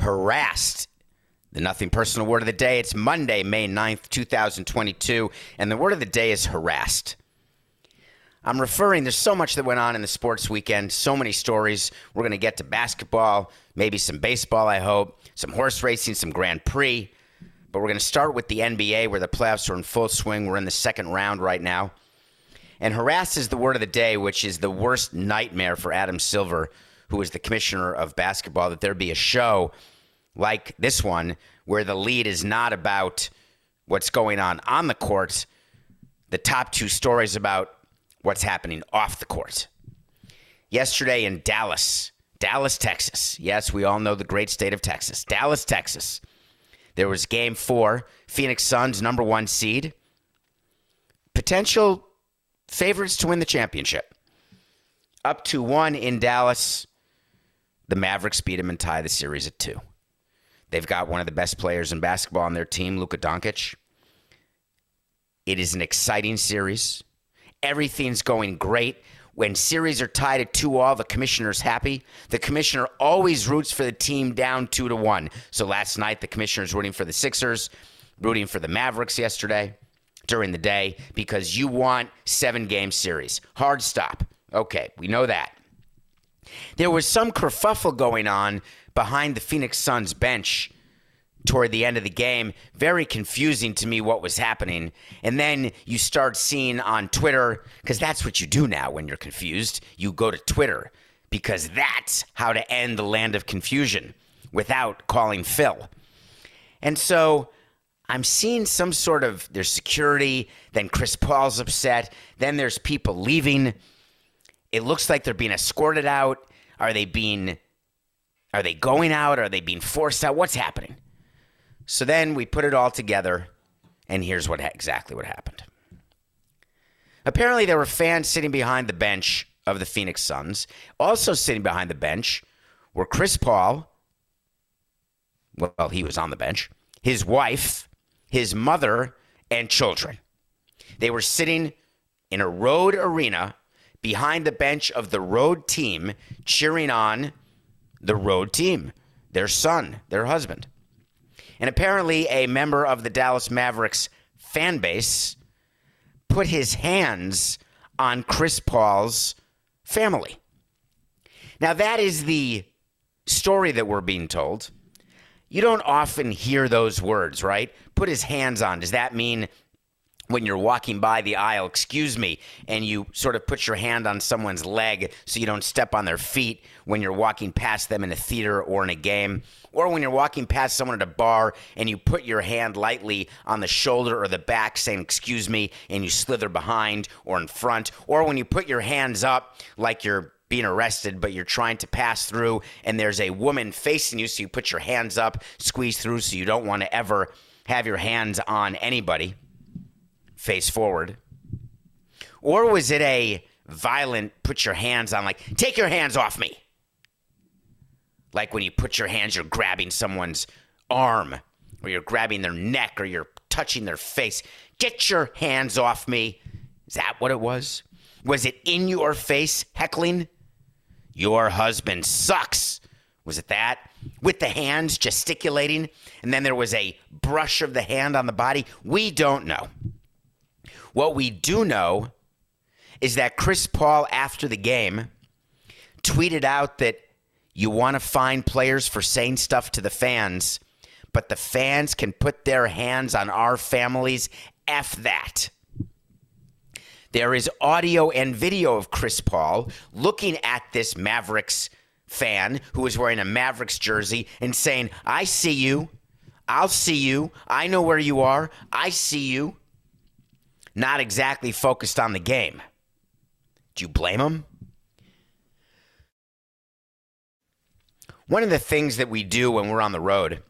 Harassed. The nothing personal word of the day. It's Monday, May 9th, 2022, and the word of the day is harassed. I'm referring, there's so much that went on in the sports weekend, so many stories. We're going to get to basketball, maybe some baseball, I hope, some horse racing, some Grand Prix. But we're going to start with the NBA where the playoffs are in full swing. We're in the second round right now. And harassed is the word of the day, which is the worst nightmare for Adam Silver, who is the commissioner of basketball, that there be a show like this one where the lead is not about what's going on on the court. The top two stories about what's happening off the court. Yesterday in Dallas, Dallas, Texas. Yes, we all know the great state of Texas. Dallas, Texas. There was game four, Phoenix Suns, number one seed. Potential favorites to win the championship. Up to one in Dallas. The Mavericks beat them and tie the series at two. They've got one of the best players in basketball on their team, Luka Doncic. It is an exciting series. Everything's going great. When series are tied at two all, the commissioner's happy. The commissioner always roots for the team down two to one. So last night, the commissioner's rooting for the Sixers, rooting for the Mavericks yesterday during the day because you want seven game series. Hard stop. Okay, we know that. There was some kerfuffle going on behind the Phoenix Suns bench toward the end of the game. Very confusing to me what was happening. And then you start seeing on Twitter, because that's what you do now when you're confused. You go to Twitter because that's how to end the land of confusion without calling Phil. And so I'm seeing some sort of there's security, then Chris Paul's upset, then there's people leaving. It looks like they're being escorted out. Are they being are they going out? Are they being forced out? What's happening? So then we put it all together, and here's what exactly what happened. Apparently, there were fans sitting behind the bench of the Phoenix Suns. Also sitting behind the bench were Chris Paul. Well, he was on the bench. His wife, his mother, and children. They were sitting in a road arena behind the bench of the road team, cheering on the road team, their son, their husband. And apparently, a member of the Dallas Mavericks fan base put his hands on Chris Paul's family. Now, that is the story that we're being told. You don't often hear those words, right? Put his hands on. Does that mean when you're walking by the aisle, excuse me, and you sort of put your hand on someone's leg so you don't step on their feet when you're walking past them in a theater or in a game, or when you're walking past someone at a bar and you put your hand lightly on the shoulder or the back saying, excuse me, and you slither behind or in front, or when you put your hands up like you're being arrested, but you're trying to pass through and there's a woman facing you, so you put your hands up, squeeze through so you don't want to ever have your hands on anybody face forward? Or was it a violent put your hands on, like, take your hands off me? Like when you put your hands, you're grabbing someone's arm, or you're grabbing their neck, or you're touching their face. Get your hands off me. Is that what it was? Was it in your face heckling? Your husband sucks. Was it that? With the hands gesticulating, and then there was a brush of the hand on the body? We don't know. What we do know is that Chris Paul, after the game, tweeted out that you want to find players for saying stuff to the fans, but the fans can put their hands on our families. F that. There is audio and video of Chris Paul looking at this Mavericks fan who is wearing a Mavericks jersey and saying, I see you. I'll see you. I know where you are. I see you. Not exactly focused on the game. Do you blame him? One of the things that we do when we're on the road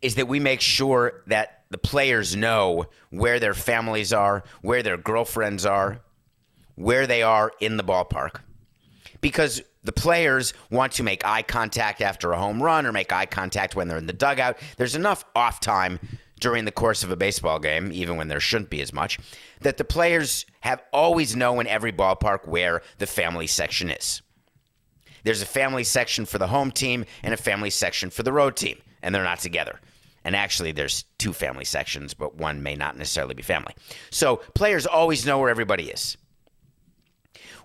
is that we make sure that the players know where their families are, where their girlfriends are, where they are in the ballpark. Because the players want to make eye contact after a home run or make eye contact when they're in the dugout. There's enough off time during the course of a baseball game, even when there shouldn't be as much, that the players have always know in every ballpark where the family section is. There's a family section for the home team and a family section for the road team, and they're not together. And actually, there's two family sections, but one may not necessarily be family. So players always know where everybody is.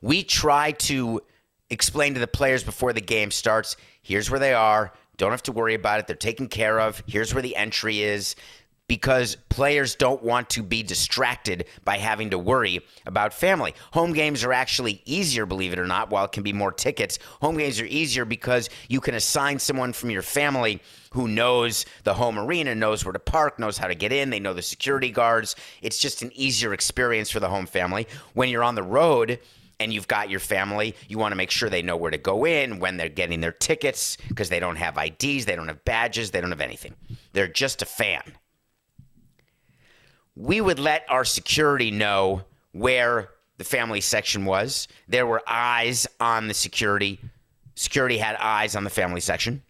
We try to explain to the players before the game starts here's where they are. Don't have to worry about it. They're taken care of. Here's where the entry is because players don't want to be distracted by having to worry about family. Home games are actually easier, believe it or not, while it can be more tickets. Home games are easier because you can assign someone from your family who knows the home arena, knows where to park, knows how to get in, they know the security guards. It's just an easier experience for the home family. When you're on the road, and you've got your family, you want to make sure they know where to go in, when they're getting their tickets, because they don't have IDs, they don't have badges, they don't have anything. They're just a fan we would let our security know where the family section was. There were eyes on the security. Security had eyes on the family section.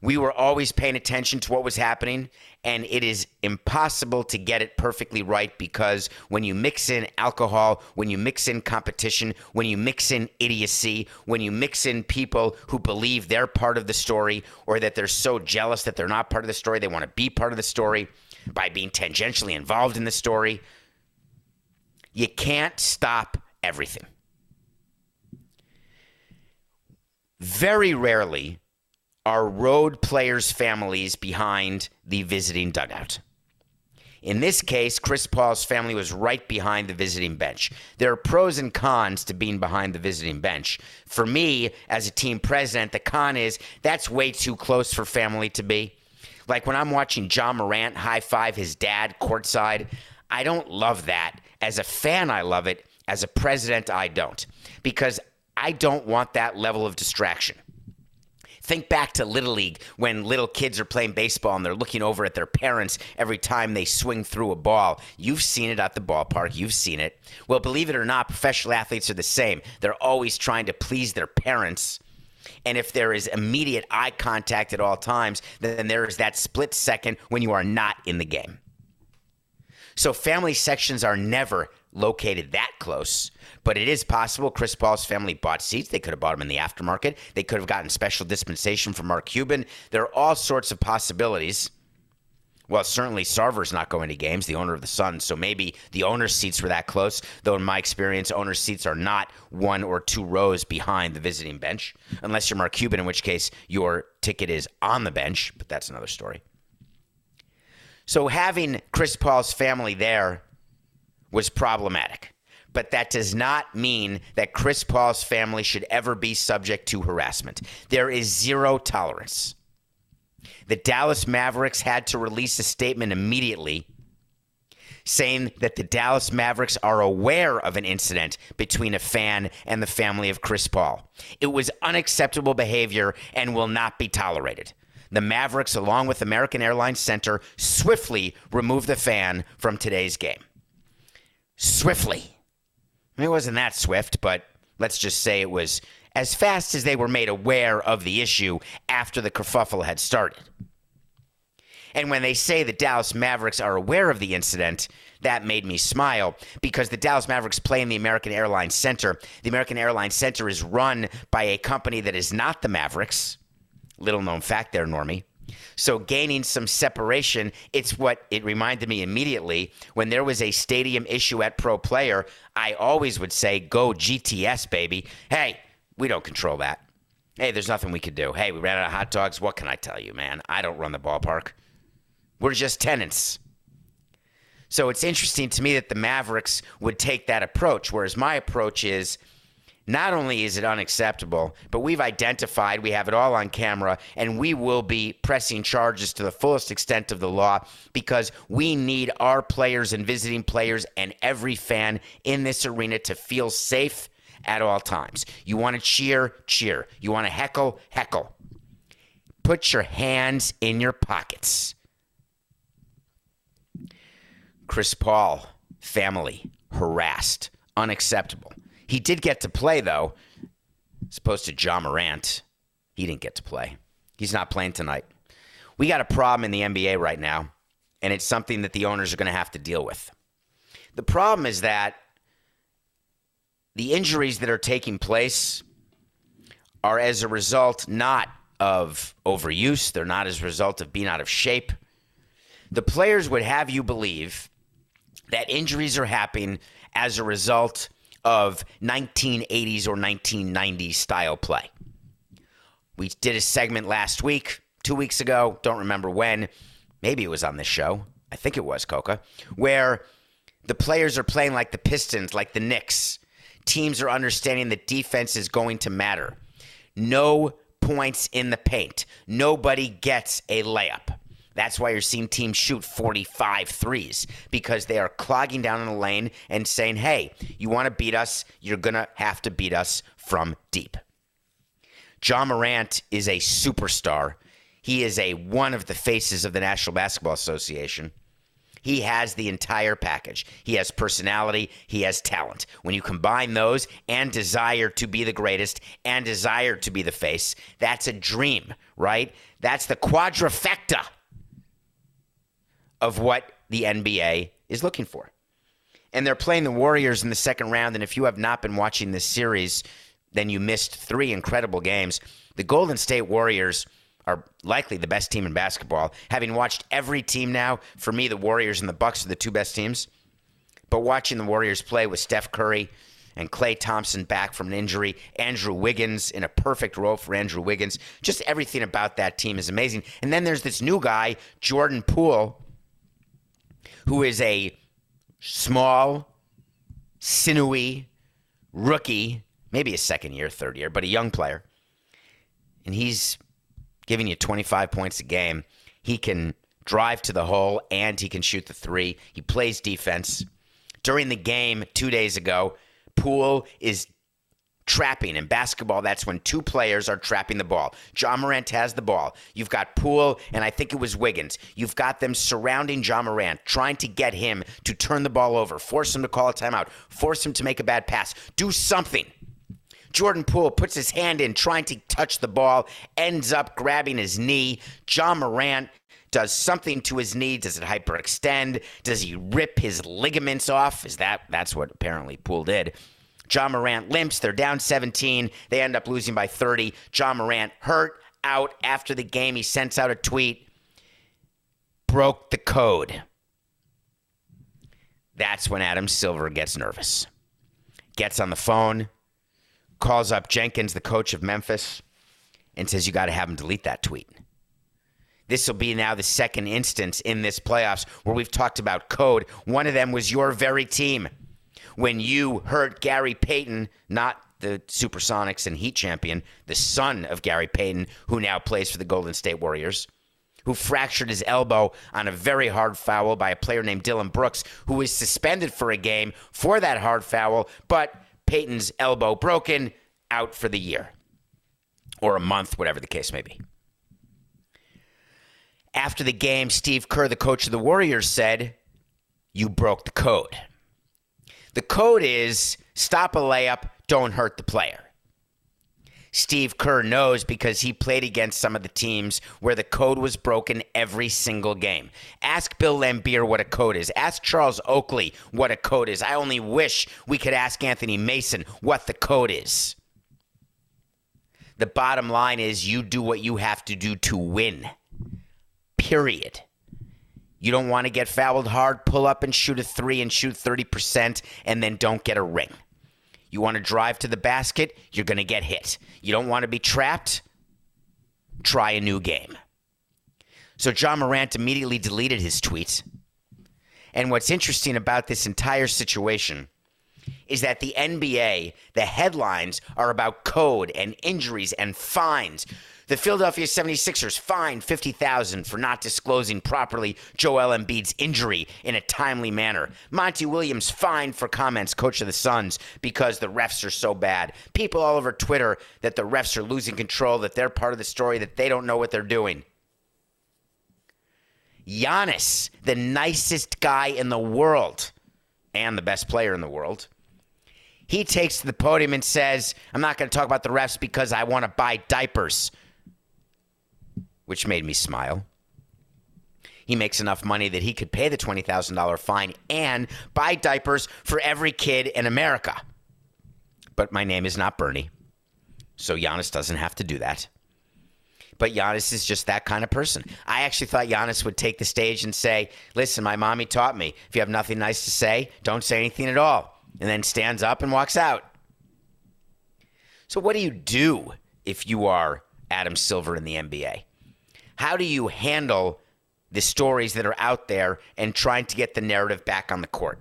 We were always paying attention to what was happening, and it is impossible to get it perfectly right because when you mix in alcohol, when you mix in competition, when you mix in idiocy, when you mix in people who believe they're part of the story or that they're so jealous that they're not part of the story, they want to be part of the story by being tangentially involved in the story. You can't stop everything. Very rarely are road players' families behind the visiting dugout. In this case, Chris Paul's family was right behind the visiting bench. There are pros and cons to being behind the visiting bench. For me, as a team president, the con is that's way too close for family to be. Like when I'm watching John Morant high five his dad courtside, I don't love that. As a fan, I love it. As a president, I don't. Because I don't want that level of distraction. Think back to Little League when little kids are playing baseball and they're looking over at their parents every time they swing through a ball. You've seen it at the ballpark, you've seen it. Well, believe it or not, professional athletes are the same. They're always trying to please their parents and if there is immediate eye contact at all times, then there is that split second when you are not in the game. So family sections are never located that close, but it is possible Chris Paul's family bought seats. They could have bought them in the aftermarket. They could have gotten special dispensation from Mark Cuban. There are all sorts of possibilities. Well, certainly Sarver's not going to games, the owner of the Suns. So maybe the owner's seats were that close. Though in my experience, owner's seats are not one or two rows behind the visiting bench, unless you're Mark Cuban, in which case your ticket is on the bench. But that's another story. So having Chris Paul's family there was problematic. But that does not mean that Chris Paul's family should ever be subject to harassment. There is zero tolerance the Dallas Mavericks had to release a statement immediately saying that the Dallas Mavericks are aware of an incident between a fan and the family of Chris Paul. It was unacceptable behavior and will not be tolerated. The Mavericks, along with American Airlines Center, swiftly removed the fan from today's game. Swiftly. It wasn't that swift, but let's just say it was as fast as they were made aware of the issue after the kerfuffle had started. And when they say the Dallas Mavericks are aware of the incident, that made me smile because the Dallas Mavericks play in the American Airlines Center. The American Airlines Center is run by a company that is not the Mavericks. Little known fact there, Normie. So gaining some separation, it's what it reminded me immediately when there was a stadium issue at Pro Player. I always would say, "Go GTS, baby." Hey, we don't control that. Hey, there's nothing we could do. Hey, we ran out of hot dogs. What can I tell you, man? I don't run the ballpark. We're just tenants. So it's interesting to me that the Mavericks would take that approach, whereas my approach is not only is it unacceptable, but we've identified, we have it all on camera, and we will be pressing charges to the fullest extent of the law because we need our players and visiting players and every fan in this arena to feel safe at all times. You want to cheer, cheer. You want to heckle, heckle. Put your hands in your pockets. Chris Paul, family, harassed, unacceptable. He did get to play, though, as opposed to Ja Morant. He didn't get to play. He's not playing tonight. We got a problem in the NBA right now, and it's something that the owners are going to have to deal with. The problem is that the injuries that are taking place are as a result not of overuse, they're not as a result of being out of shape. The players would have you believe that injuries are happening as a result of 1980s or 1990s style play. We did a segment last week, two weeks ago, don't remember when. Maybe it was on this show. I think it was, Coca, where the players are playing like the Pistons, like the Knicks. Teams are understanding that defense is going to matter. No points in the paint. Nobody gets a layup. That's why you're seeing teams shoot 45 threes because they are clogging down in the lane and saying, hey, you want to beat us? You're going to have to beat us from deep. John Morant is a superstar. He is a one of the faces of the National Basketball Association. He has the entire package. He has personality, he has talent. When you combine those and desire to be the greatest and desire to be the face, that's a dream, right? That's the quadrifecta of what the NBA is looking for. And they're playing the Warriors in the second round. And if you have not been watching this series, then you missed three incredible games. The Golden State Warriors are likely the best team in basketball. Having watched every team now, for me, the Warriors and the Bucks are the two best teams. But watching the Warriors play with Steph Curry and Klay Thompson back from an injury, Andrew Wiggins in a perfect role for Andrew Wiggins, just everything about that team is amazing. And then there's this new guy, Jordan Poole, who is a small, sinewy rookie, maybe a second year, third year, but a young player. And he's giving you 25 points a game. He can drive to the hole and he can shoot the three. He plays defense. During the game two days ago, Poole is trapping. In basketball, that's when two players are trapping the ball. John Morant has the ball. You've got Poole, and I think it was Wiggins. You've got them surrounding John Morant, trying to get him to turn the ball over, force him to call a timeout, force him to make a bad pass. Do something. Jordan Poole puts his hand in, trying to touch the ball, ends up grabbing his knee. John Morant does something to his knee. Does it hyperextend? Does he rip his ligaments off? Is that that's what apparently Poole did? John Morant limps. They're down 17. They end up losing by 30. John Morant hurt out after the game. He sends out a tweet. Broke the code. That's when Adam Silver gets nervous. Gets on the phone, calls up Jenkins, the coach of Memphis, and says, You got to have him delete that tweet. This will be now the second instance in this playoffs where we've talked about code. One of them was your very team when you hurt Gary Payton, not the Supersonics and Heat champion, the son of Gary Payton, who now plays for the Golden State Warriors, who fractured his elbow on a very hard foul by a player named Dillon Brooks, who was suspended for a game for that hard foul, but Payton's elbow broken, out for the year or a month, whatever the case may be. After the game, Steve Kerr, the coach of the Warriors, said, You broke the code. The code is stop a layup, don't hurt the player. Steve Kerr knows because he played against some of the teams where the code was broken every single game. Ask Bill Laimbeer what a code is. Ask Charles Oakley what a code is. I only wish we could ask Anthony Mason what the code is. The bottom line is you do what you have to do to win. Period. You don't want to get fouled hard, pull up and shoot a three and shoot 30%, and then don't get a ring. You want to drive to the basket, you're going to get hit. You don't want to be trapped, try a new game. So John Morant immediately deleted his tweet. And what's interesting about this entire situation is that the NBA, the headlines are about code and injuries and fines. The Philadelphia 76ers fined 50,000 for not disclosing properly Joel Embiid's injury in a timely manner. Monty Williams fined for comments coach of the Suns because the refs are so bad. People all over Twitter that the refs are losing control, that they're part of the story, that they don't know what they're doing. Giannis, the nicest guy in the world and the best player in the world, he takes to the podium and says, I'm not going to talk about the refs because I want to buy diapers, which made me smile. He makes enough money that he could pay the $20,000 fine and buy diapers for every kid in America. But my name is not Bernie, so Giannis doesn't have to do that. But Giannis is just that kind of person. I actually thought Giannis would take the stage and say, Listen, my mommy taught me if you have nothing nice to say, don't say anything at all. And then stands up and walks out. So, what do you do if you are Adam Silver in the NBA? How do you handle the stories that are out there and trying to get the narrative back on the court?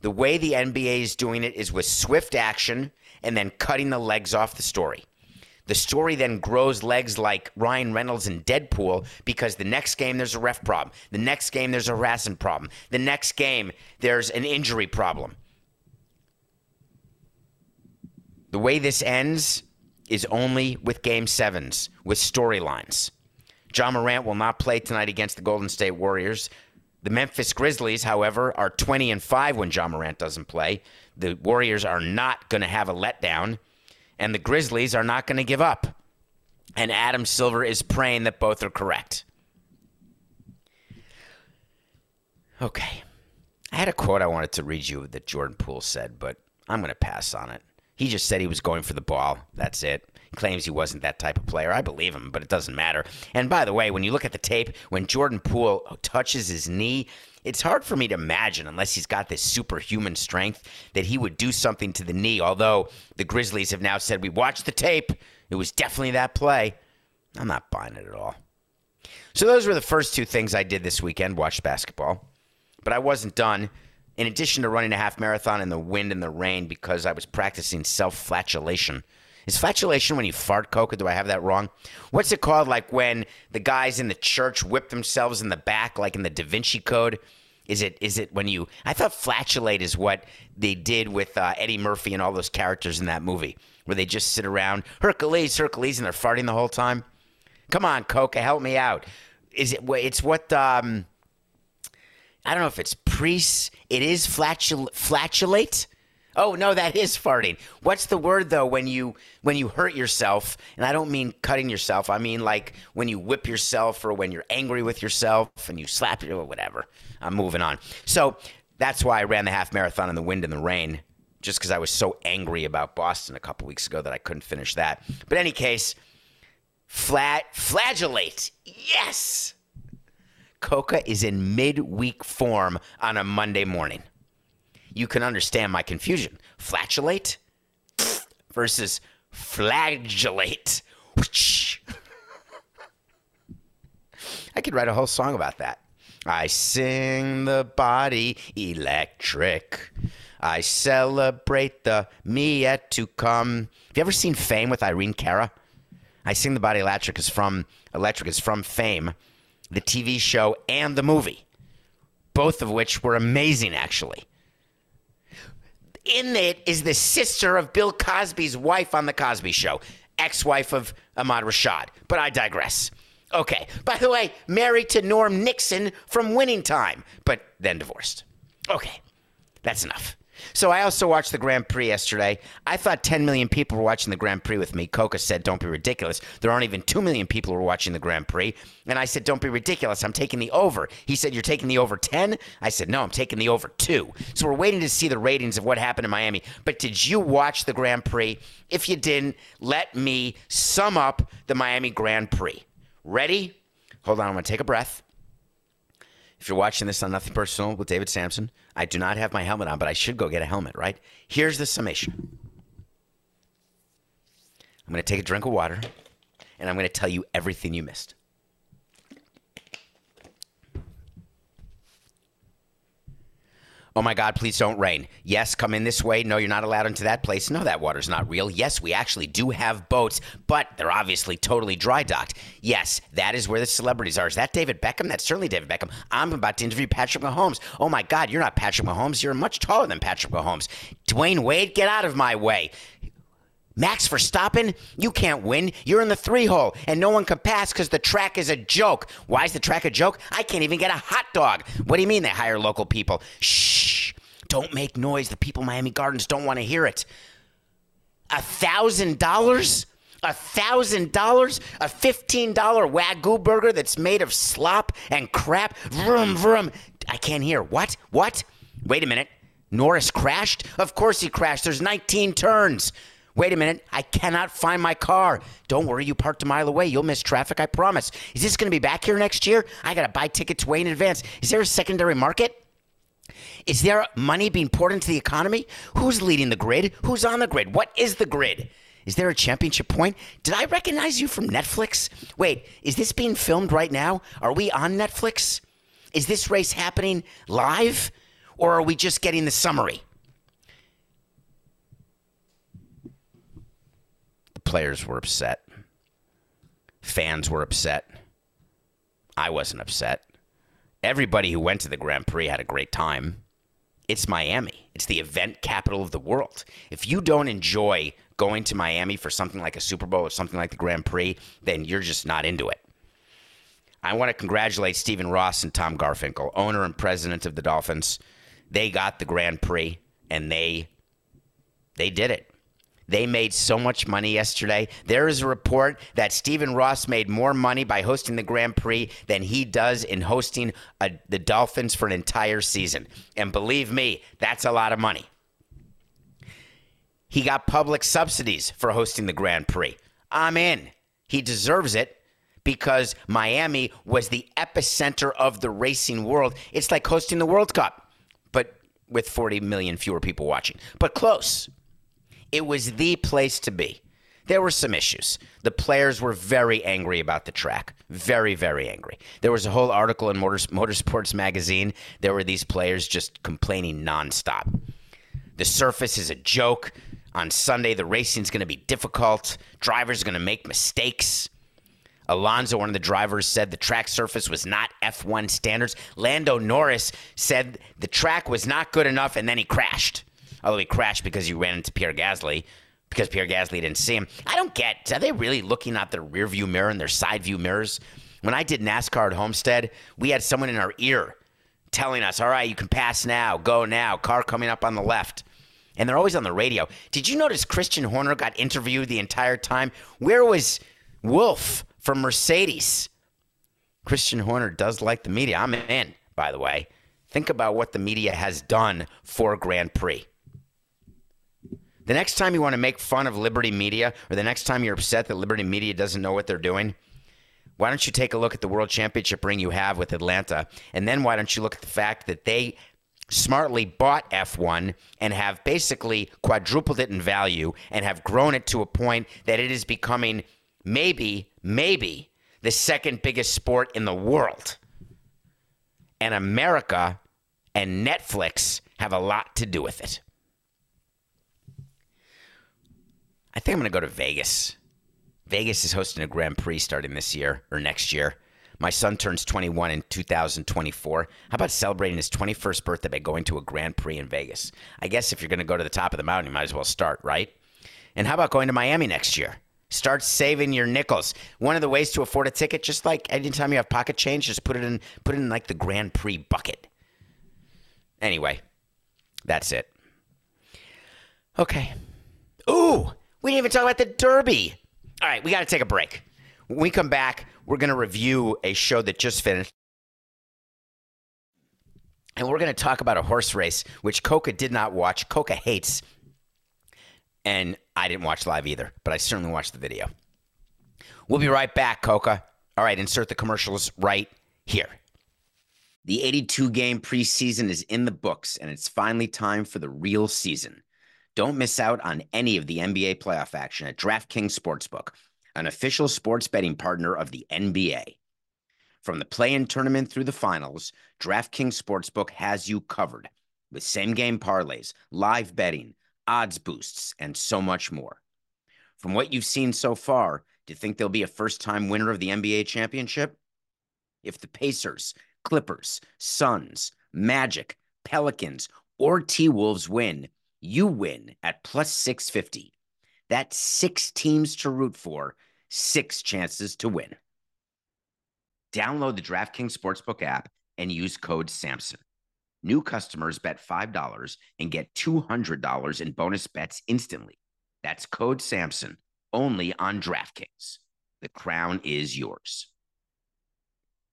The way the NBA is doing it is with swift action and then cutting the legs off the story. The story then grows legs like Ryan Reynolds in Deadpool because the next game there's a ref problem. The next game there's a harassment problem. The next game there's an injury problem. The way this ends is only with game sevens, with storylines. Ja Morant will not play tonight against the Golden State Warriors. The Memphis Grizzlies, however, are 20 and 5 when Ja Morant doesn't play. The Warriors are not going to have a letdown, and the Grizzlies are not going to give up. And Adam Silver is praying that both are correct. Okay. I had a quote I wanted to read you that Jordan Poole said, but I'm going to pass on it. He just said he was going for the ball. That's it. Claims he wasn't that type of player. I believe him, but it doesn't matter. And by the way, when you look at the tape, when Jordan Poole touches his knee, it's hard for me to imagine, unless he's got this superhuman strength, that he would do something to the knee. Although the Grizzlies have now said, we watched the tape. It was definitely that play. I'm not buying it at all. So those were the first two things I did this weekend watched basketball. But I wasn't done in addition to running a half marathon in the wind and the rain because I was practicing self flatulation. Is flatulation when you fart, Coca? Do I have that wrong? What's it called? Like when the guys in the church whip themselves in the back, like in the Da Vinci Code? Is it is it when you? I thought flatulate is what they did with uh, Eddie Murphy and all those characters in that movie, where they just sit around Hercules, Hercules, and they're farting the whole time. Come on, Coca, help me out. Is it? It's what. Um, I don't know if it's priests. It is flatul- flatulate. Oh no, that is farting. What's the word though when you when you hurt yourself? And I don't mean cutting yourself. I mean like when you whip yourself or when you're angry with yourself and you slap you or whatever. I'm moving on. So that's why I ran the half marathon in the wind and the rain, just because I was so angry about Boston a couple weeks ago that I couldn't finish that. But any case, flat flagellate. Yes. Coca is in midweek form on a Monday morning. You can understand my confusion. Flatulate versus flagellate. I could write a whole song about that. I sing the body electric. I celebrate the me yet to come. Have you ever seen Fame with Irene Cara? I sing the body electric is from electric is from Fame, the TV show and the movie, both of which were amazing actually. In it is the sister of Bill Cosby's wife on the Cosby Show, ex-wife of Ahmad Rashad. But I digress. Okay. By the way, married to Norm Nixon from Winning Time, but then divorced. Okay. That's enough. So I also watched the Grand Prix yesterday. I thought 10 million people were watching the Grand Prix with me. Coca said, "Don't be ridiculous." There aren't even 2 million people who are watching the Grand Prix. And I said, "Don't be ridiculous. I'm taking the over." He said, "You're taking the over 10?" I said, "No, I'm taking the over 2." So we're waiting to see the ratings of what happened in Miami. But did you watch the Grand Prix? If you didn't, let me sum up the Miami Grand Prix. Ready? Hold on, I'm going to take a breath. If you're watching this on Nothing Personal with David Samson, I do not have my helmet on, but I should go get a helmet, right? Here's the summation I'm going to take a drink of water, and I'm going to tell you everything you missed. Oh my God, please don't rain. Yes, come in this way. No, you're not allowed into that place. No, that water's not real. Yes, we actually do have boats, but they're obviously totally dry docked. Yes, that is where the celebrities are. Is that David Beckham? That's certainly David Beckham. I'm about to interview Patrick Mahomes. Oh my God, you're not Patrick Mahomes. You're much taller than Patrick Mahomes. Dwyane Wade, get out of my way. Max Verstappen? you can't win. You're in the three hole, and no one can pass because the track is a joke. Why is the track a joke? I can't even get a hot dog. What do you mean they hire local people? Shh. Don't make noise. The people Miami Gardens don't want to hear it. A thousand dollars? A thousand dollars? A fifteen dollar wagyu burger that's made of slop and crap? Vroom vroom. I can't hear. What? What? Wait a minute. Norris crashed? Of course he crashed. There's 19 turns. Wait a minute, I cannot find my car. Don't worry, you parked a mile away. You'll miss traffic, I promise. Is this going to be back here next year? I got to buy tickets way in advance. Is there a secondary market? Is there money being poured into the economy? Who's leading the grid? Who's on the grid? What is the grid? Is there a championship point? Did I recognize you from Netflix? Wait, is this being filmed right now? Are we on Netflix? Is this race happening live? Or are we just getting the summary? The players were upset. Fans were upset. I wasn't upset. Everybody who went to the Grand Prix had a great time. It's Miami. It's the event capital of the world. If you don't enjoy going to Miami for something like a Super Bowl or something like the Grand Prix, then you're just not into it. I want to congratulate Stephen Ross and Tom Garfinkel, owner and president of the Dolphins. They got the Grand Prix and they they did it. They made so much money yesterday. There is a report that Stephen Ross made more money by hosting the Grand Prix than he does in hosting a, the Dolphins for an entire season. And believe me, that's a lot of money. He got public subsidies for hosting the Grand Prix. I'm in. He deserves it because Miami was the epicenter of the racing world. It's like hosting the World Cup, but with 40 million fewer people watching, but close. It was the place to be. There were some issues. The players were very angry about the track. Very, very angry. There was a whole article in Motors, Motorsports magazine. There were these players just complaining nonstop. The surface is a joke. On Sunday, the racing's going to be difficult. Drivers are going to make mistakes. Alonso, one of the drivers, said the track surface was not F1 standards. Lando Norris said the track was not good enough, and then he crashed although he crashed because he ran into Pierre Gasly because Pierre Gasly didn't see him. I don't get, are they really looking out their rear view mirror and their side view mirrors? When I did NASCAR at Homestead, we had someone in our ear telling us, all right, you can pass now, go now, car coming up on the left. And they're always on the radio. Did you notice Christian Horner got interviewed the entire time? Where was Wolff from Mercedes? Christian Horner does like the media. I'm in, by the way. Think about what the media has done for Grand Prix. The next time you want to make fun of Liberty Media, or the next time you're upset that Liberty Media doesn't know what they're doing, why don't you take a look at the World Championship ring you have with Atlanta? And then why don't you look at the fact that they smartly bought F1 and have basically quadrupled it in value and have grown it to a point that it is becoming maybe, maybe the second biggest sport in the world. And America and Netflix have a lot to do with it. I think I'm going to go to Vegas. Vegas is hosting a Grand Prix starting this year or next year. My son turns 21 in 2024. How about celebrating his 21st birthday by going to a Grand Prix in Vegas? I guess if you're going to go to the top of the mountain, you might as well start, right? And how about going to Miami next year? Start saving your nickels. One of the ways to afford a ticket, just like anytime you have pocket change, just put it in put it in like the Grand Prix bucket. Anyway, that's it. Okay. Ooh, we didn't even talk about the Derby. All right, we got to take a break. When we come back, we're going to review a show that just finished. And we're going to talk about a horse race, which Coca did not watch. Coca hates. And I didn't watch live either, but I certainly watched the video. We'll be right back, Coca. All right, insert the commercials right here. The 82 game preseason is in the books, and it's finally time for the real season. Don't miss out on any of the NBA playoff action at DraftKings Sportsbook, an official sports betting partner of the NBA. From the play in tournament through the finals, DraftKings Sportsbook has you covered with same game parlays, live betting, odds boosts, and so much more. From what you've seen so far, do you think there'll be a first time winner of the NBA championship? If the Pacers, Clippers, Suns, Magic, Pelicans, or T Wolves win, you win at plus 650. That's six teams to root for, six chances to win. Download the DraftKings Sportsbook app and use code SAMSON. New customers bet $5 and get $200 in bonus bets instantly. That's code SAMSON only on DraftKings. The crown is yours.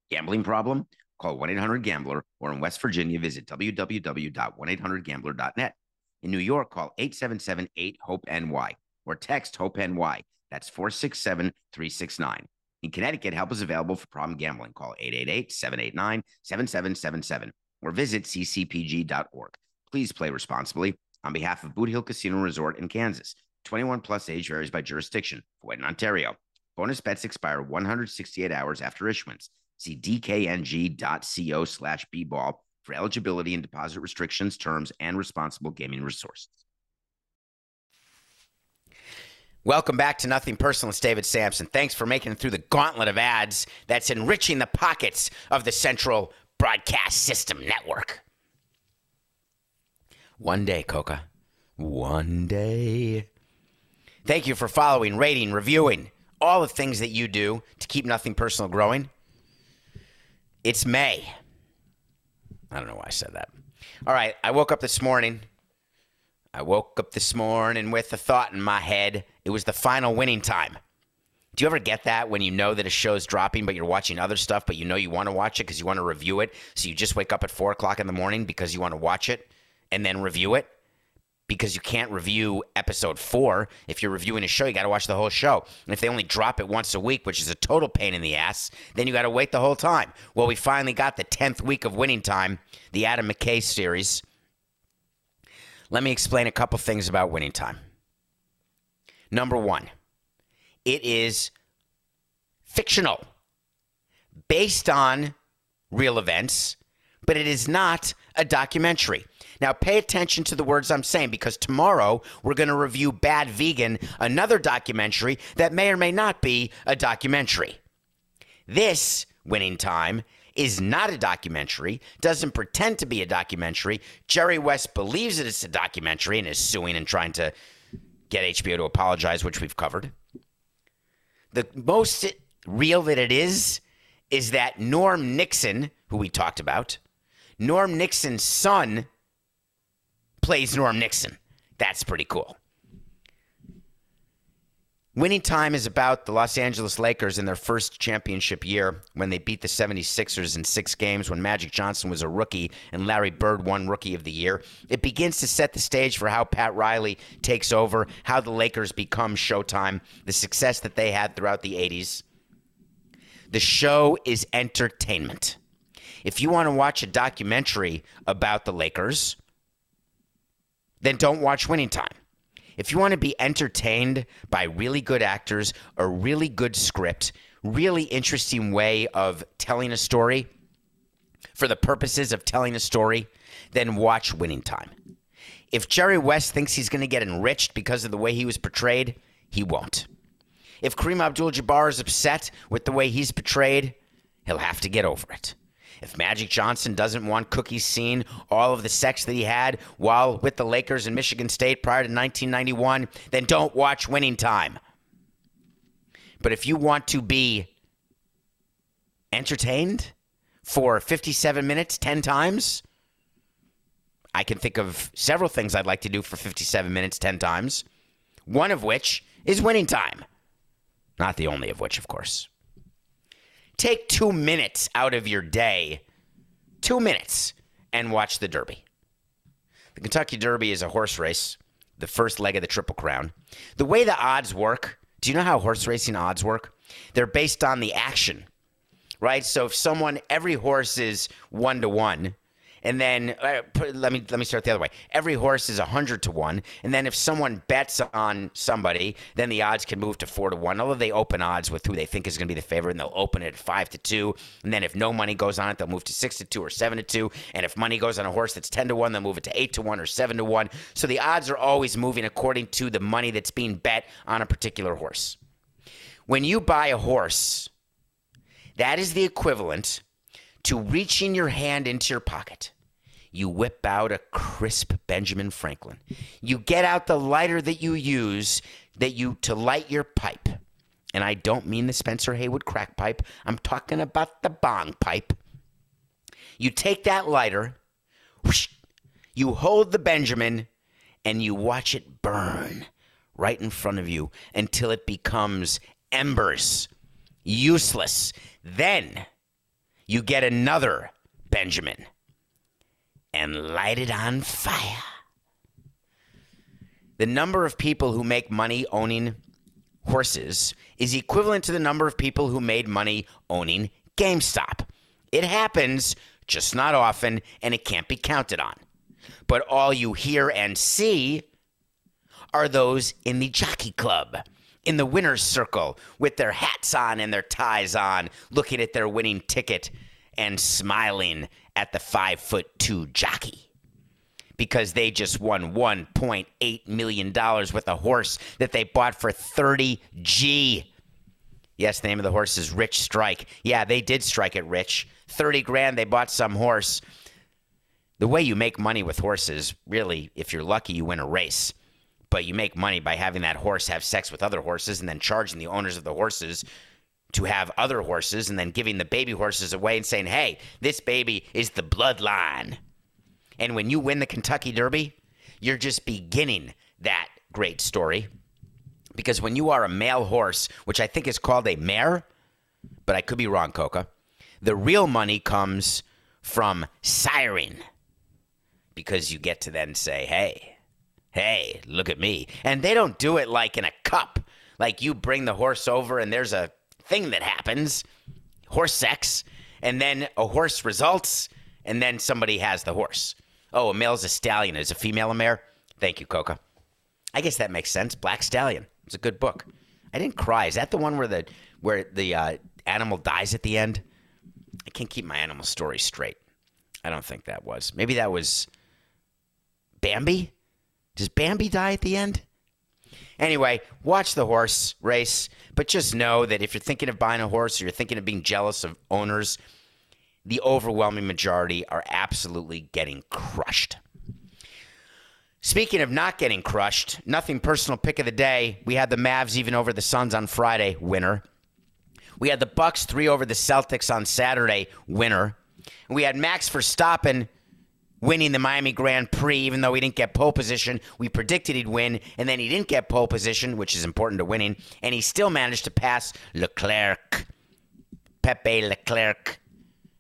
Gambling problem? Call 1 800 Gambler or in West Virginia, visit www.1800Gambler.net. In New York, call 877 8 HOPE NY or text HOPE NY. That's 467 369. In Connecticut, help is available for problem gambling. Call 888 789 7777 or visit ccpg.org. Please play responsibly on behalf of Boot Hill Casino Resort in Kansas. 21 plus age varies by jurisdiction. Void in Ontario. Bonus bets expire 168 hours after issuance. See dkng.co slash bball for eligibility and deposit restrictions, terms, and responsible gaming resources. Welcome back to Nothing Personal. It's David Samson. Thanks for making it through the gauntlet of ads that's enriching the pockets of the Central Broadcast System Network. One day, Coca. One day. Thank you for following, rating, reviewing, all the things that you do to keep Nothing Personal growing. It's May. I don't know why I said that. All right, I woke up this morning. I woke up this morning with a thought in my head. It was the final winning time. Do you ever get that when you know that a show's dropping, but you're watching other stuff, but you know you want to watch it because you want to review it? So you just wake up at four o'clock in the morning because you want to watch it and then review it? Because you can't review episode four. If you're reviewing a show, you got to watch the whole show. And if they only drop it once a week, which is a total pain in the ass, then you got to wait the whole time. Well, we finally got the 10th week of winning time, the Adam McKay series. Let me explain a couple things about winning time. Number one, it is fictional, based on real events, but it is not a documentary. Now, pay attention to the words I'm saying because tomorrow we're going to review Bad Vegan, another documentary that may or may not be a documentary. This winning time is not a documentary, doesn't pretend to be a documentary. Jerry West believes that it's a documentary and is suing and trying to get HBO to apologize, which we've covered. The most real that it is is that Norm Nixon, who we talked about, Norm Nixon's son plays Norm Nixon. That's pretty cool. Winning time is about the Los Angeles Lakers in their first championship year when they beat the 76ers in six games when Magic Johnson was a rookie and Larry Bird won Rookie of the Year. It begins to set the stage for how Pat Riley takes over, how the Lakers become Showtime, the success that they had throughout the 80s. The show is entertainment. If you want to watch a documentary about the Lakers, then don't watch Winning Time. If you want to be entertained by really good actors, a really good script, really interesting way of telling a story for the purposes of telling a story, then watch Winning Time. If Jerry West thinks he's going to get enriched because of the way he was portrayed, he won't. If Kareem Abdul Jabbar is upset with the way he's portrayed, he'll have to get over it. If Magic Johnson doesn't want cookies seen all of the sex that he had while with the Lakers in Michigan State prior to 1991, then don't watch Winning Time. But if you want to be entertained for 57 minutes 10 times, I can think of several things I'd like to do for 57 minutes 10 times, one of which is winning time. Not the only of which, of course. Take two minutes out of your day, two minutes, and watch the Derby. The Kentucky Derby is a horse race, the first leg of the Triple Crown. The way the odds work, do you know how horse racing odds work? They're based on the action, right? So if someone, every horse is one to one, and then uh, put, let me let me start the other way. Every horse is hundred to one, and then if someone bets on somebody, then the odds can move to four to one. Although they open odds with who they think is going to be the favorite, and they'll open it at five to two. And then if no money goes on it, they'll move to six to two or seven to two. And if money goes on a horse that's ten to one, they'll move it to eight to one or seven to one. So the odds are always moving according to the money that's being bet on a particular horse. When you buy a horse, that is the equivalent to reaching your hand into your pocket. You whip out a crisp Benjamin Franklin. You get out the lighter that you use that you to light your pipe. And I don't mean the Spencer Haywood crack pipe. I'm talking about the bong pipe. You take that lighter, whoosh, you hold the Benjamin, and you watch it burn right in front of you until it becomes embers, useless. Then you get another Benjamin and light it on fire. The number of people who make money owning horses is equivalent to the number of people who made money owning GameStop. It happens, just not often, and it can't be counted on. But all you hear and see are those in the jockey club, in the winner's circle, with their hats on and their ties on, looking at their winning ticket and smiling at the five foot two jockey because they just won $1.8 million with a horse that they bought for 30G. Yes, the name of the horse is Rich Strike. Yeah, they did strike it rich. 30 grand, they bought some horse. The way you make money with horses, really, if you're lucky, you win a race. But you make money by having that horse have sex with other horses and then charging the owners of the horses to have other horses and then giving the baby horses away and saying, hey, this baby is the bloodline. And when you win the Kentucky Derby, you're just beginning that great story. Because when you are a male horse, which I think is called a mare, but I could be wrong, Coca, the real money comes from siring. Because you get to then say, hey, hey, look at me. And they don't do it like in a cup. Like you bring the horse over and there's a thing that happens horse sex, and then a horse results, and then somebody has the horse. Oh, a male's a stallion. Is a female a mare? Thank you, Coca. I guess that makes sense. Black Stallion. It's a good book. I didn't cry. Is that the one where the where the uh, animal dies at the end? I can't keep my animal story straight. I don't think that was. Maybe that was Bambi. Does Bambi die at the end? Anyway, watch the horse race, but just know that if you're thinking of buying a horse or you're thinking of being jealous of owners, the overwhelming majority are absolutely getting crushed. Speaking of not getting crushed, nothing personal pick of the day. We had the Mavs even over the Suns on Friday, winner. We had the Bucks 3 over the Celtics on Saturday, winner. We had Max Verstappen winning the Miami Grand Prix, even though he didn't get pole position. We predicted he'd win, and then he didn't get pole position, which is important to winning, and he still managed to pass Leclerc, Pepe Leclerc,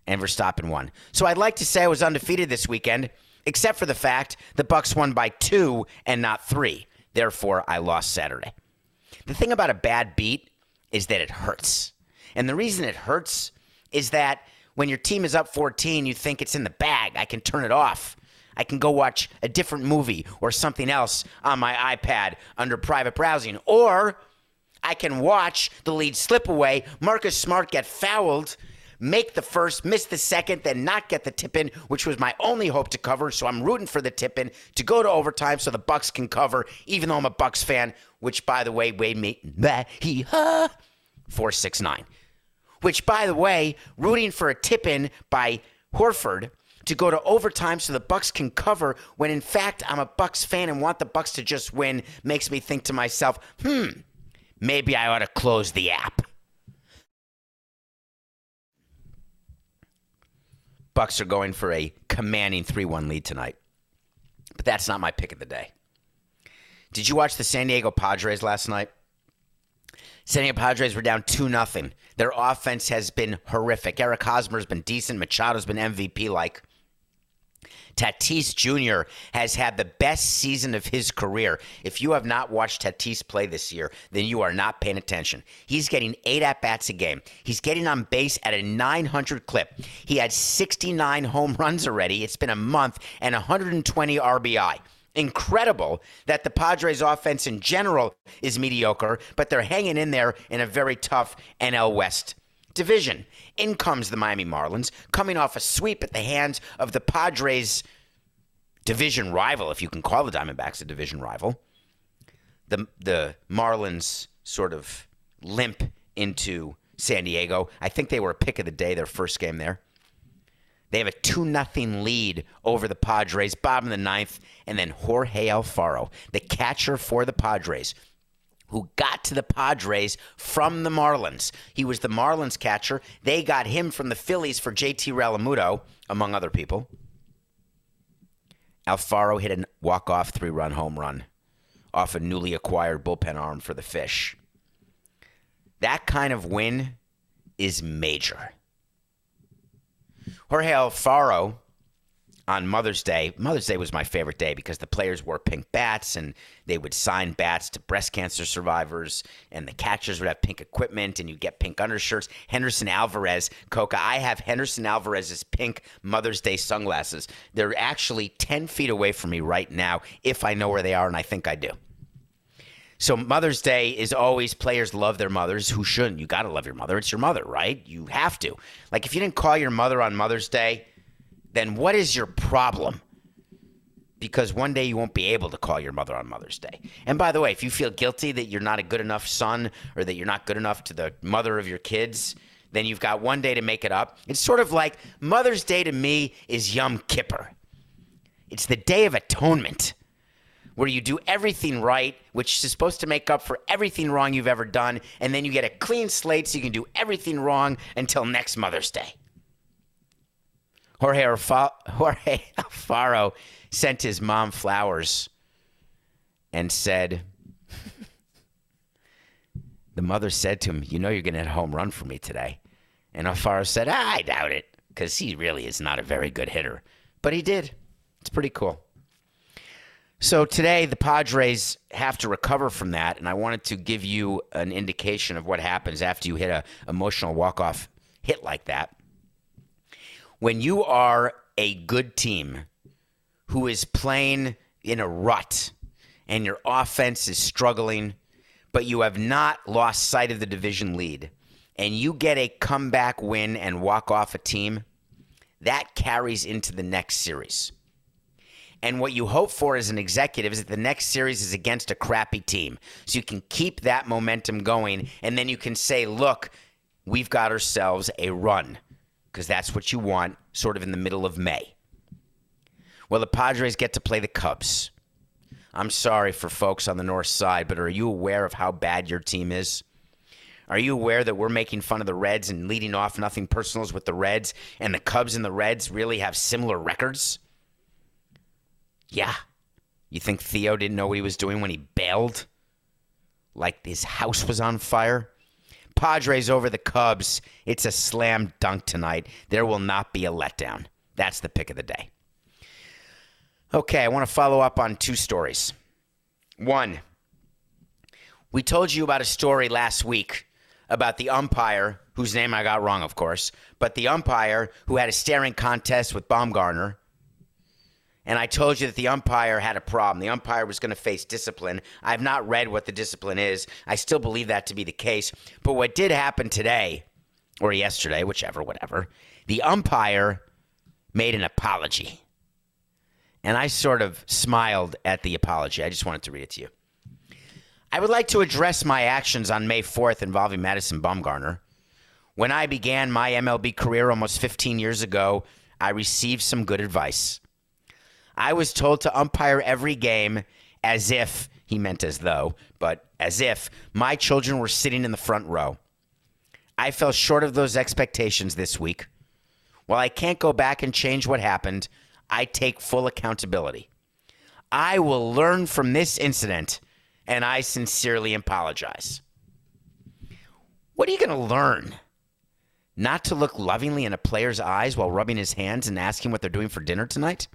and Verstappen won. So I'd like to say I was undefeated this weekend, except for the fact the Bucks won by two and not three. Therefore, I lost Saturday. The thing about a bad beat is that it hurts. And the reason it hurts is that when your team is up 14, you think it's in the bag. I can turn it off. I can go watch a different movie or something else on my iPad under private browsing. Or I can watch the lead slip away, Marcus Smart get fouled, make the first, miss the second, then not get the tip in, which was my only hope to cover. So I'm rooting for the tip in to go to overtime so the Bucks can cover, even though I'm a Bucks fan, which by the way, Wade me he huh four six nine which, by the way, rooting for a tip in by Horford to go to overtime so the Bucks can cover when in fact I'm a Bucks fan and want the Bucks to just win makes me think to myself, "Hmm, maybe I ought to close the app." Bucks are going for a commanding 3-1 lead tonight. But that's not my pick of the day. Did you watch the San Diego Padres last night? San Diego Padres were down 2 0. Their offense has been horrific. Eric Hosmer's been decent. Machado's been MVP like. Tatis Jr. has had the best season of his career. If you have not watched Tatis play this year, then you are not paying attention. He's getting eight at bats a game. He's getting on base at a 900 clip. He had 69 home runs already. It's been a month and 120 RBI incredible that the Padres offense in general is mediocre, but they're hanging in there in a very tough NL West division. In comes the Miami Marlins, coming off a sweep at the hands of the Padres division rival, if you can call the Diamondbacks a division rival. The the Marlins sort of limp into San Diego. I think they were a pick of the day their first game there. They have a 2 0 lead over the Padres, bottom of the ninth, and then Jorge Alfaro, the catcher for the Padres, who got to the Padres from the Marlins. He was the Marlins catcher. They got him from the Phillies for JT Realmuto, among other people. Alfaro hit a walk-off three-run home run off a newly acquired bullpen arm for the Fish. That kind of win is major. Jorge Alfaro on Mother's Day. Mother's Day was my favorite day because the players wore pink bats and they would sign bats to breast cancer survivors, and the catchers would have pink equipment and you get pink undershirts. Henderson Alvarez, Coca, I have Henderson Alvarez's pink Mother's Day sunglasses. They're actually 10 feet away from me right now if I know where they are, and I think I do. So Mother's Day is always players love their mothers. Who shouldn't? You got to love your mother. It's your mother, right? You have to. Like if you didn't call your mother on Mother's Day, then what is your problem? Because one day you won't be able to call your mother on Mother's Day. And by the way, if you feel guilty that you're not a good enough son or that you're not good enough to the mother of your kids, then you've got one day to make it up. It's sort of like Mother's Day to me is Yom Kippur. It's the Day of Atonement where you do everything right, which is supposed to make up for everything wrong you've ever done, and then you get a clean slate so you can do everything wrong until next Mother's Day. Jorge, Jorge Alfaro sent his mom flowers and said, The mother said to him, You know, you're going to hit a home run for me today. And Alfaro said, ah, I doubt it, because he really is not a very good hitter. But he did. It's pretty cool. So today, the Padres have to recover from that, and I wanted to give you an indication of what happens after you hit a emotional walk-off hit like that. When you are a good team who is playing in a rut and your offense is struggling, but you have not lost sight of the division lead, and you get a comeback win and walk off a team, that carries into the next series. And what you hope for as an executive is that the next series is against a crappy team. So you can keep that momentum going. And then you can say, look, we've got ourselves a run. Because that's what you want, sort of in the middle of May. Well, the Padres get to play the Cubs. I'm sorry for folks on the north side, but are you aware of how bad your team is? Are you aware that we're making fun of the Reds and leading off nothing personals with the Reds, and the Cubs and the Reds really have similar records? Yeah. You think Theo didn't know what he was doing when he bailed? Like his house was on fire? Padres over the Cubs. It's a slam dunk tonight. There will not be a letdown. That's the pick of the day. Okay, I want to follow up on two stories. One, we told you about a story last week about the umpire, whose name I got wrong, of course, but the umpire who had a staring contest with Bumgarner and I told you that the umpire had a problem. The umpire was going to face discipline. I've not read what the discipline is. I still believe that to be the case. But what did happen today, or yesterday, whichever, whatever, the umpire made an apology. And I sort of smiled at the apology. I just wanted to read it to you. I would like to address my actions on May 4th involving Madison Bumgarner. When I began my MLB career almost 15 years ago, I received some good advice. I was told to umpire every game as if, he meant as though, but as if my children were sitting in the front row. I fell short of those expectations this week. While I can't go back and change what happened, I take full accountability. I will learn from this incident and I sincerely apologize. What are you going to learn? Not to look lovingly in a player's eyes while rubbing his hands and asking what they're doing for dinner tonight?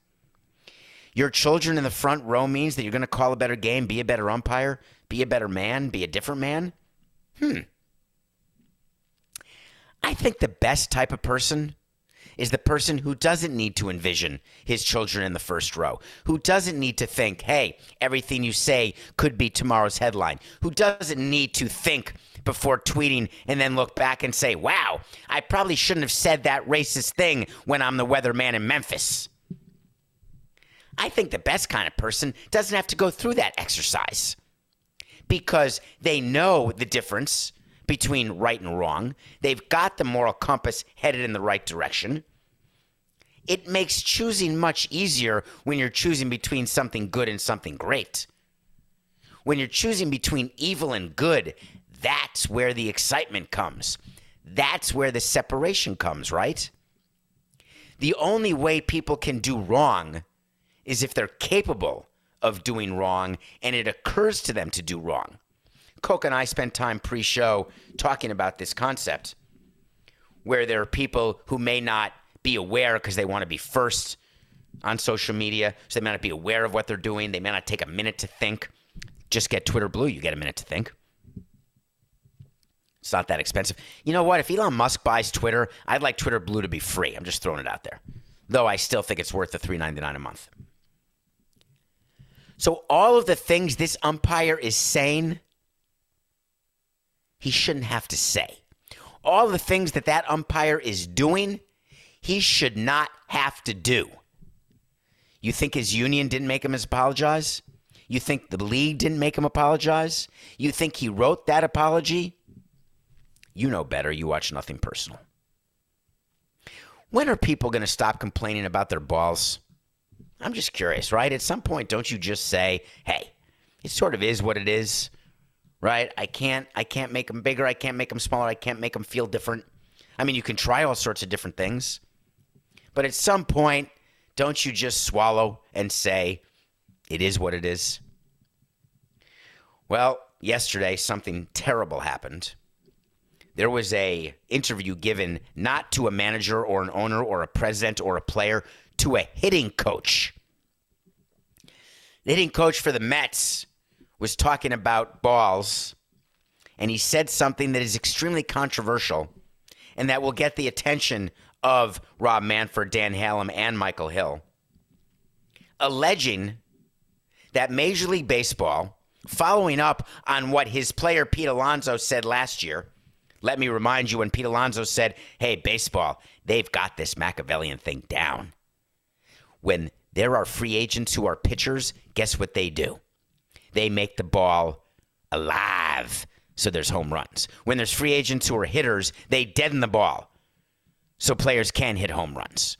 Your children in the front row means that you're going to call a better game, be a better umpire, be a better man, be a different man? Hmm. I think the best type of person is the person who doesn't need to envision his children in the first row, who doesn't need to think, hey, everything you say could be tomorrow's headline, who doesn't need to think before tweeting and then look back and say, wow, I probably shouldn't have said that racist thing when I'm the weatherman in Memphis. I think the best kind of person doesn't have to go through that exercise because they know the difference between right and wrong. They've got the moral compass headed in the right direction. It makes choosing much easier when you're choosing between something good and something great. When you're choosing between evil and good, that's where the excitement comes. That's where the separation comes, right? The only way people can do wrong is if they're capable of doing wrong and it occurs to them to do wrong. Coke and I spent time pre show talking about this concept where there are people who may not be aware because they want to be first on social media. So they may not be aware of what they're doing. They may not take a minute to think. Just get Twitter Blue, you get a minute to think. It's not that expensive. You know what? If Elon Musk buys Twitter, I'd like Twitter Blue to be free. I'm just throwing it out there. Though I still think it's worth the $3.99 a month. So all of the things this umpire is saying he shouldn't have to say. All the things that that umpire is doing, he should not have to do. You think his union didn't make him apologize? You think the league didn't make him apologize? You think he wrote that apology? You know better. You watch nothing personal. When are people going to stop complaining about their balls? I'm just curious, right? At some point, don't you just say, hey, it sort of is what it is? right? I can't I can't make them bigger, I can't make them smaller, I can't make them feel different. I mean, you can try all sorts of different things. But at some point, don't you just swallow and say it is what it is? Well, yesterday something terrible happened. There was a interview given not to a manager or an owner or a president or a player, to a hitting coach. The hitting coach for the Mets was talking about balls, and he said something that is extremely controversial and that will get the attention of Rob Manfred, Dan Halem, and Michael Hill, alleging that Major League Baseball, following up on what his player Pete Alonso said last year, let me remind you when Pete Alonso said, Hey, baseball, they've got this Machiavellian thing down. When there are free agents who are pitchers, guess what they do? they make the ball alive so there's home runs. When there's free agents who are hitters, they deaden the ball so players can hit home runs.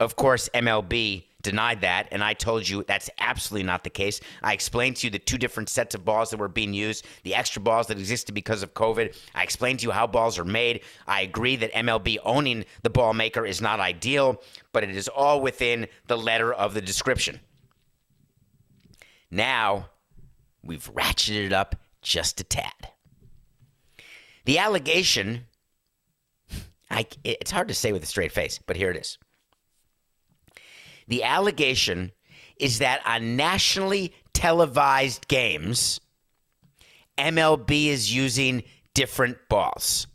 Of course, MLB denied that, and I told you that's absolutely not the case. I explained to you the two different sets of balls that were being used, the extra balls that existed because of COVID. I explained to you how balls are made. I agree that MLB owning the ball maker is not ideal, but it is all within the letter of the description. Now, We've ratcheted it up just a tad. The allegation, I, it's hard to say with a straight face, but here it is. The allegation is that on nationally televised games, MLB is using different balls.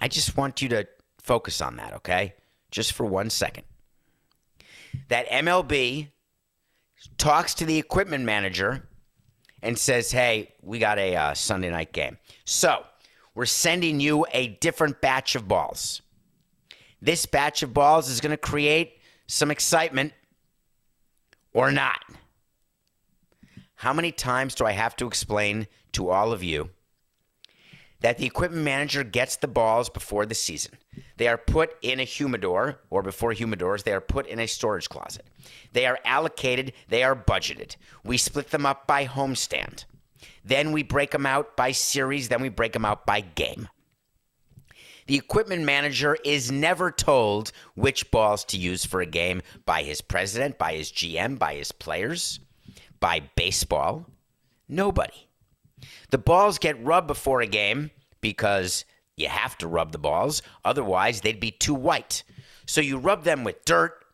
I just want you to focus on that, okay? Just for one second. That MLB talks to the equipment manager and says, hey, we got a uh, Sunday night game. So we're sending you a different batch of balls. This batch of balls is going to create some excitement or not. How many times do I have to explain to all of you that the equipment manager gets the balls before the season. They are put in a humidor, or before humidors, they are put in a storage closet. They are allocated, they are budgeted. We split them up by homestand. Then we break them out by series, then we break them out by game. The equipment manager is never told which balls to use for a game by his president, by his GM, by his players, by baseball. Nobody. The balls get rubbed before a game because you have to rub the balls, otherwise, they'd be too white. So you rub them with dirt,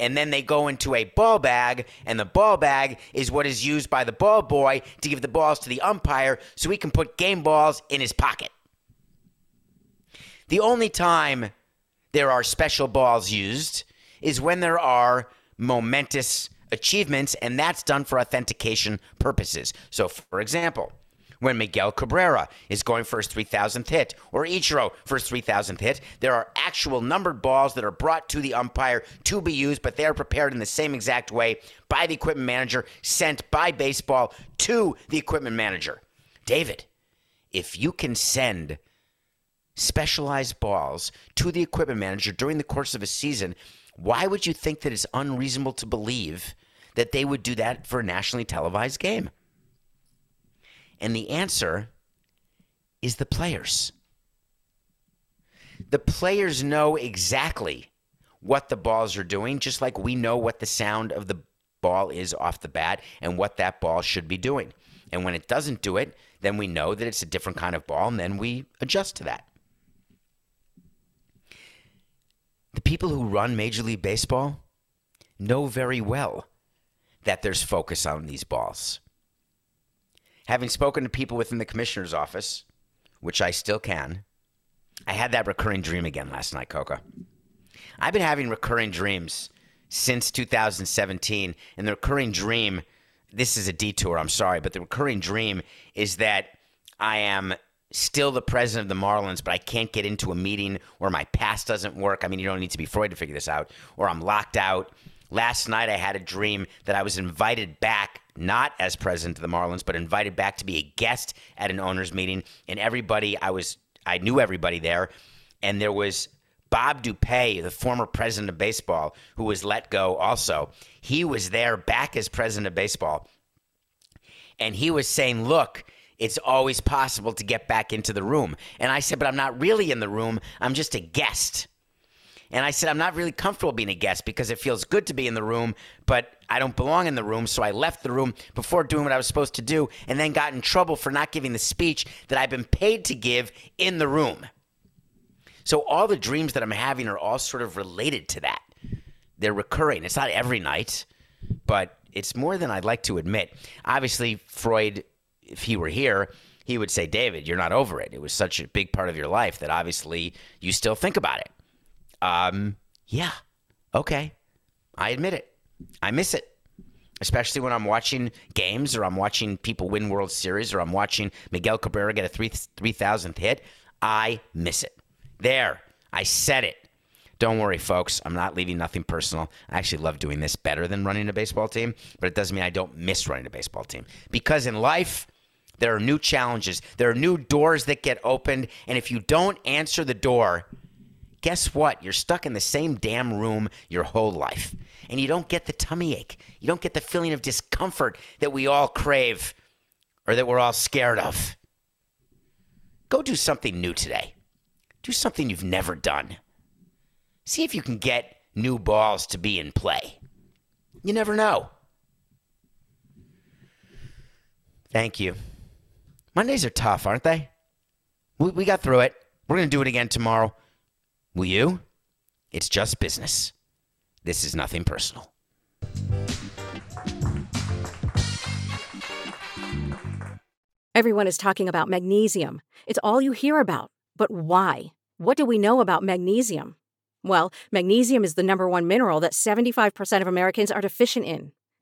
and then they go into a ball bag, and the ball bag is what is used by the ball boy to give the balls to the umpire so he can put game balls in his pocket. The only time there are special balls used is when there are momentous achievements, and that's done for authentication purposes. So, for example, when Miguel Cabrera is going for his 3,000th hit, or Ichiro for his 3,000th hit. There are actual numbered balls that are brought to the umpire to be used, but they are prepared in the same exact way by the equipment manager, sent by baseball to the equipment manager. David, if you can send specialized balls to the equipment manager during the course of a season, why would you think that it's unreasonable to believe that they would do that for a nationally televised game? And the answer is the players. The players know exactly what the balls are doing, just like we know what the sound of the ball is off the bat and what that ball should be doing. And when it doesn't do it, then we know that it's a different kind of ball, and then we adjust to that. The people who run Major League Baseball know very well that there's focus on these balls having spoken to people within the commissioner's office, which I still can, I had that recurring dream again last night, Coca. I've been having recurring dreams since 2017, and the recurring dream this is a detour, I'm sorry, but the recurring dream is that I am still the president of the Marlins, but I can't get into a meeting or my pass doesn't work. I mean, you don't need to be Freud to figure this out, or I'm locked out. Last night, I had a dream that I was invited back not as president of the Marlins, but invited back to be a guest at an owners meeting. And everybody, I was, I knew everybody there, and there was Bob DuPuy, the former president of baseball, who was let go. Also, he was there back as president of baseball, and he was saying, "Look." It's always possible to get back into the room. And I said, but I'm not really in the room. I'm just a guest. And I said, I'm not really comfortable being a guest because it feels good to be in the room, but I don't belong in the room. So I left the room before doing what I was supposed to do and then got in trouble for not giving the speech that I've been paid to give in the room. So all the dreams that I'm having are all sort of related to that. They're recurring. It's not every night, but it's more than I'd like to admit. Obviously, Freud, if he were here, he would say, David, you're not over it. It was such a big part of your life that obviously you still think about it. Um, yeah, okay. I admit it. I miss it. Especially when I'm watching games or I'm watching people win World Series or I'm watching Miguel Cabrera get a 3 3000th hit. I miss it. There, I said it. Don't worry, folks. I'm not leaving nothing personal. I actually love doing this better than running a baseball team, but it doesn't mean I don't miss running a baseball team. Because in life, there are new challenges, there are new doors that get opened. And if you don't answer the door, guess what? You're stuck in the same damn room your whole life. And you don't get the tummy ache. You don't get the feeling of discomfort that we all crave or that we're all scared of. Go do something new today. Do something you've never done. See if you can get new balls to be in play. You never know. Thank you. Mondays are tough, aren't they? We, we got through it. We're going to do it again tomorrow. Will you? It's just business. This is nothing personal. Everyone is talking about magnesium. It's all you hear about. But why? What do we know about magnesium? Well, magnesium is the number one mineral that 75% of Americans are deficient in.